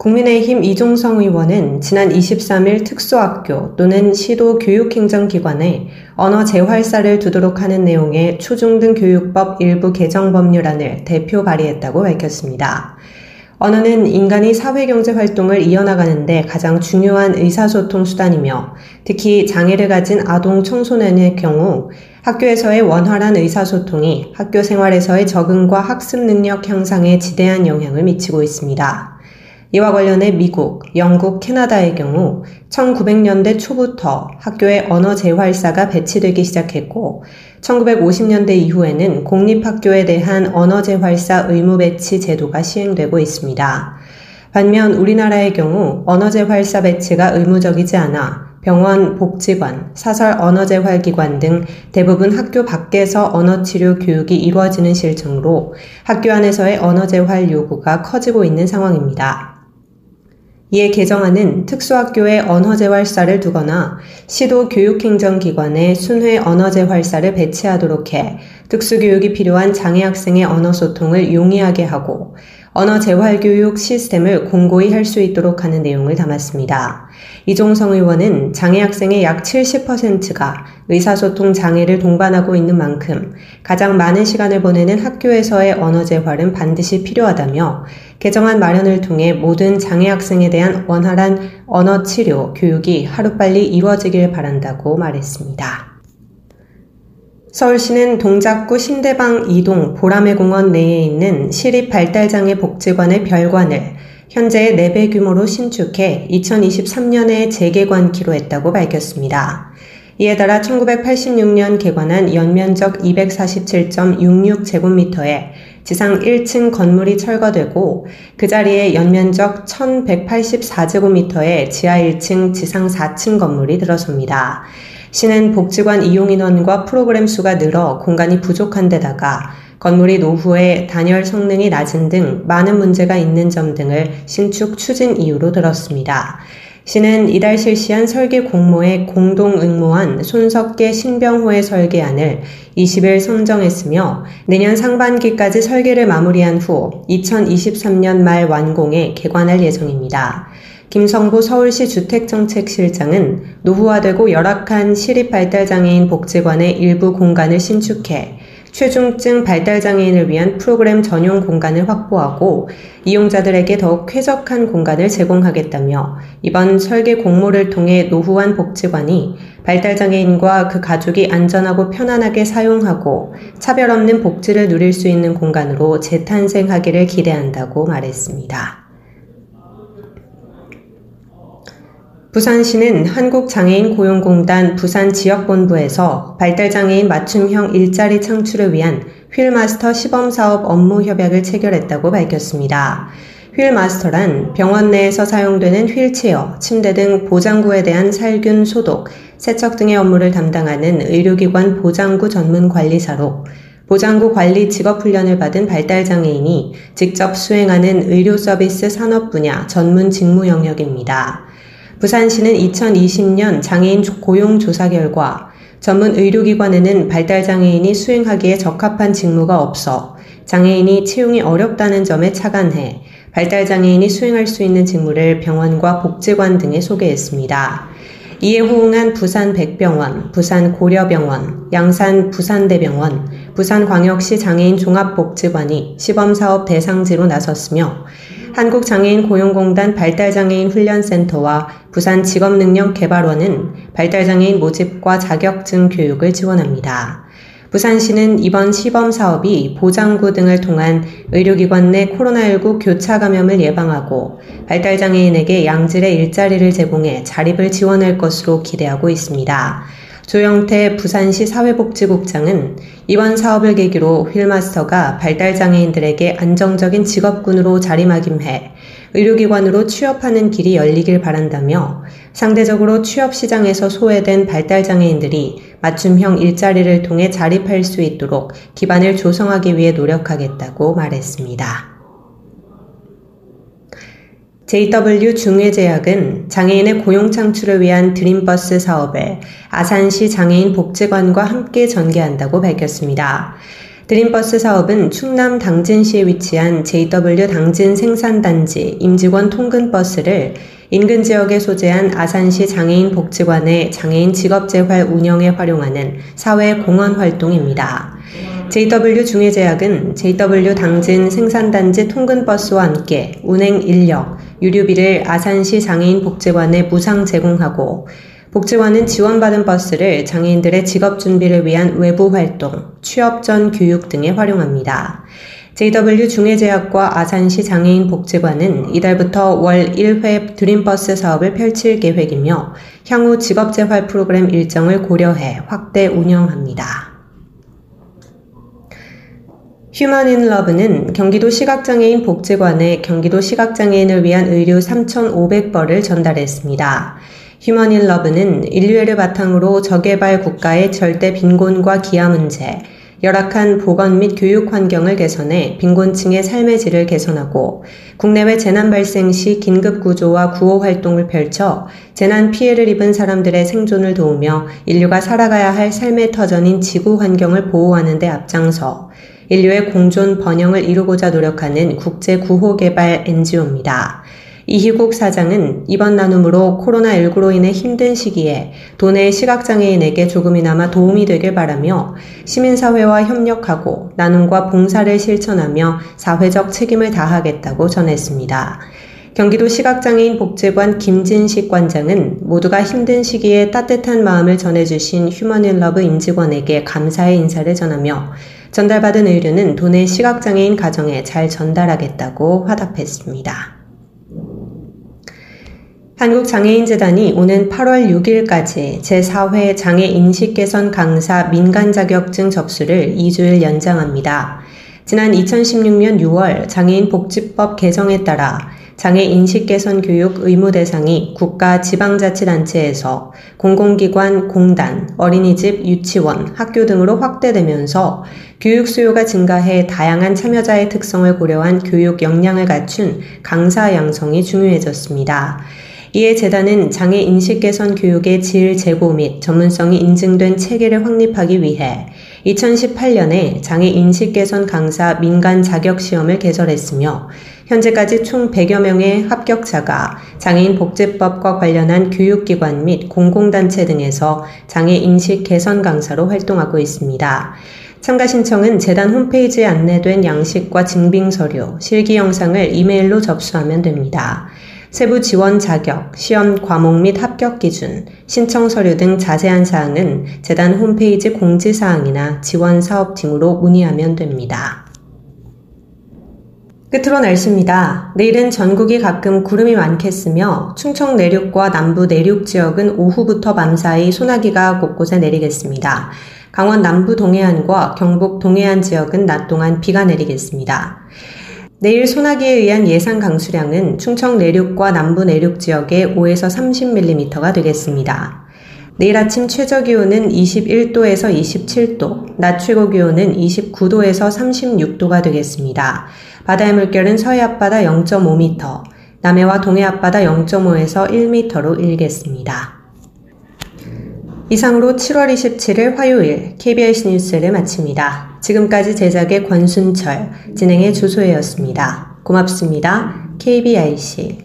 국민의힘 이종성 의원은 지난 23일 특수학교 또는 시도 교육행정기관에 언어 재활사를 두도록 하는 내용의 초중등 교육법 일부 개정 법률안을 대표 발의했다고 밝혔습니다. 언어는 인간이 사회경제 활동을 이어나가는데 가장 중요한 의사소통 수단이며 특히 장애를 가진 아동 청소년의 경우 학교에서의 원활한 의사소통이 학교 생활에서의 적응과 학습 능력 향상에 지대한 영향을 미치고 있습니다. 이와 관련해 미국, 영국, 캐나다의 경우 1900년대 초부터 학교에 언어 재활사가 배치되기 시작했고 1950년대 이후에는 공립학교에 대한 언어 재활사 의무 배치 제도가 시행되고 있습니다. 반면 우리나라의 경우 언어 재활사 배치가 의무적이지 않아 병원, 복지관, 사설 언어재활기관 등 대부분 학교 밖에서 언어치료 교육이 이루어지는 실정으로 학교 안에서의 언어재활 요구가 커지고 있는 상황입니다. 이에 개정안은 특수학교에 언어재활사를 두거나 시도 교육행정기관에 순회 언어재활사를 배치하도록 해 특수교육이 필요한 장애 학생의 언어소통을 용이하게 하고 언어 재활 교육 시스템을 공고히 할 수 있도록 하는 내용을 담았습니다. 이종성 의원은 장애 학생의 약 70%가 의사소통 장애를 동반하고 있는 만큼 가장 많은 시간을 보내는 학교에서의 언어 재활은 반드시 필요하다며 개정안 마련을 통해 모든 장애 학생에 대한 원활한 언어 치료 교육이 하루빨리 이루어지길 바란다고 말했습니다. 서울시는 동작구 신대방 2동 보라매 공원 내에 있는 시립 발달장애 복지관의 별관을 현재의 4배 규모로 신축해 2023년에 재개관키로 했다고 밝혔습니다. 이에 따라 1986년 개관한 연면적 247.66제곱미터에 지상 1층 건물이 철거되고 그 자리에 연면적 1184제곱미터의 지하 1층, 지상 4층 건물이 들어섭니다. 시는 복지관 이용 인원과 프로그램 수가 늘어 공간이 부족한 데다가 건물이 노후에 단열 성능이 낮은 등 많은 문제가 있는 점 등을 신축 추진 이유로 들었습니다. 시는 이달 실시한 설계 공모에 공동 응모한 손석계 신병호의 설계안을 20일 선정했으며 내년 상반기까지 설계를 마무리한 후 2023년 말 완공에 개관할 예정입니다. 김성부 서울시 주택정책실장은 노후화되고 열악한 시립발달장애인 복지관의 일부 공간을 신축해 최중증 발달장애인을 위한 프로그램 전용 공간을 확보하고 이용자들에게 더욱 쾌적한 공간을 제공하겠다며 이번 설계 공모를 통해 노후한 복지관이 발달장애인과 그 가족이 안전하고 편안하게 사용하고 차별 없는 복지를 누릴 수 있는 공간으로 재탄생하기를 기대한다고 말했습니다. 부산시는 한국장애인 고용공단 부산지역본부에서 발달장애인 맞춤형 일자리 창출을 위한 휠마스터 시범사업 업무 협약을 체결했다고 밝혔습니다. 휠마스터란 병원 내에서 사용되는 휠체어, 침대 등 보장구에 대한 살균 소독, 세척 등의 업무를 담당하는 의료기관 보장구 전문 관리사로 보장구 관리 직업 훈련을 받은 발달장애인이 직접 수행하는 의료 서비스 산업 분야 전문 직무 영역입니다. 부산시는 2020년 장애인 고용 조사 결과 전문 의료기관에는 발달 장애인이 수행하기에 적합한 직무가 없어 장애인이 채용이 어렵다는 점에 착안해 발달 장애인이 수행할 수 있는 직무를 병원과 복지관 등에 소개했습니다. 이에 호응한 부산 백병원, 부산 고려병원, 양산 부산대병원, 부산광역시 장애인 종합복지관이 시범사업 대상지로 나섰으며 한국장애인 고용공단 발달장애인 훈련센터와 부산직업능력개발원은 발달장애인 모집과 자격증 교육을 지원합니다. 부산시는 이번 시범 사업이 보장구 등을 통한 의료기관 내 코로나19 교차 감염을 예방하고 발달장애인에게 양질의 일자리를 제공해 자립을 지원할 것으로 기대하고 있습니다. 조영태 부산시 사회복지국장은 이번 사업을 계기로 휠마스터가 발달장애인들에게 안정적인 직업군으로 자리매김해 의료기관으로 취업하는 길이 열리길 바란다며 상대적으로 취업시장에서 소외된 발달장애인들이 맞춤형 일자리를 통해 자립할 수 있도록 기반을 조성하기 위해 노력하겠다고 말했습니다. JW 중외제약은 장애인의 고용 창출을 위한 드림버스 사업을 아산시 장애인 복지관과 함께 전개한다고 밝혔습니다. 드림버스 사업은 충남 당진시에 위치한 JW 당진 생산단지 임직원 통근버스를 인근 지역에 소재한 아산시 장애인 복지관의 장애인 직업재활 운영에 활용하는 사회 공헌 활동입니다. JW 중외제약은 JW 당진 생산단지 통근버스와 함께 운행 인력, 유류비를 아산시 장애인 복지관에 무상 제공하고 복지관은 지원받은 버스를 장애인들의 직업 준비를 위한 외부 활동, 취업 전 교육 등에 활용합니다. JW 중외제약과 아산시 장애인 복지관은 이달부터 월 1회 드림버스 사업을 펼칠 계획이며 향후 직업재활 프로그램 일정을 고려해 확대 운영합니다. 휴먼 인 러브는 경기도 시각장애인 복지관에 경기도 시각장애인을 위한 의류 3,500벌을 전달했습니다. 휴먼 인 러브는 인류애를 바탕으로 저개발 국가의 절대 빈곤과 기아 문제, 열악한 보건 및 교육 환경을 개선해 빈곤층의 삶의 질을 개선하고 국내외 재난 발생 시 긴급 구조와 구호 활동을 펼쳐 재난 피해를 입은 사람들의 생존을 도우며 인류가 살아가야 할 삶의 터전인 지구 환경을 보호하는 데 앞장서 인류의 공존 번영을 이루고자 노력하는 국제 구호 개발 NGO입니다. 이희국 사장은 이번 나눔으로 코로나19로 인해 힘든 시기에 도내 시각장애인에게 조금이나마 도움이 되길 바라며 시민사회와 협력하고 나눔과 봉사를 실천하며 사회적 책임을 다하겠다고 전했습니다. 경기도 시각장애인 복지관 김진식 관장은 모두가 힘든 시기에 따뜻한 마음을 전해주신 휴먼앤러브 임직원에게 감사의 인사를 전하며 전달받은 의류는 도내 시각장애인 가정에 잘 전달하겠다고 화답했습니다. 한국장애인재단이 오는 8월 6일까지 제4회 장애 인식 개선 강사 민간 자격증 접수를 2주일 연장합니다. 지난 2016년 6월 장애인 복지법 개정에 따라 장애 인식 개선 교육 의무 대상이 국가 지방자치단체에서 공공기관, 공단, 어린이집, 유치원, 학교 등으로 확대되면서 교육 수요가 증가해 다양한 참여자의 특성을 고려한 교육 역량을 갖춘 강사 양성이 중요해졌습니다. 이에 재단은 장애 인식 개선 교육의 질 제고 및 전문성이 인증된 체계를 확립하기 위해 2018년에 장애 인식 개선 강사 민간 자격 시험을 개설했으며 현재까지 총 100여 명의 합격자가 장애인 복지법과 관련한 교육기관 및 공공단체 등에서 장애 인식 개선 강사로 활동하고 있습니다. 참가 신청은 재단 홈페이지에 안내된 양식과 증빙 서류, 실기 영상을 이메일로 접수하면 됩니다. 세부 지원 자격, 시험 과목 및 합격 기준, 신청 서류 등 자세한 사항은 재단 홈페이지 공지사항이나 지원 사업 등으로 문의하면 됩니다. 끝으로 날씨입니다. 내일은 전국이 가끔 구름이 많겠으며 충청 내륙과 남부 내륙 지역은 오후부터 밤 사이 소나기가 곳곳에 내리겠습니다. 강원 남부 동해안과 경북 동해안 지역은 낮 동안 비가 내리겠습니다. 내일 소나기에 의한 예상 강수량은 충청 내륙과 남부 내륙 지역에 5에서 30mm가 되겠습니다. 내일 아침 최저 기온은 21도에서 27도, 낮 최고 기온은 29도에서 36도가 되겠습니다. 바다의 물결은 서해 앞바다 0.5m, 남해와 동해 앞바다 0.5에서 1m로 일겠습니다. 이상으로 7월 27일 화요일 KBS 뉴스를 마칩니다. 지금까지 제작의 권순철, 진행의 조소혜였습니다. 고맙습니다. KBIC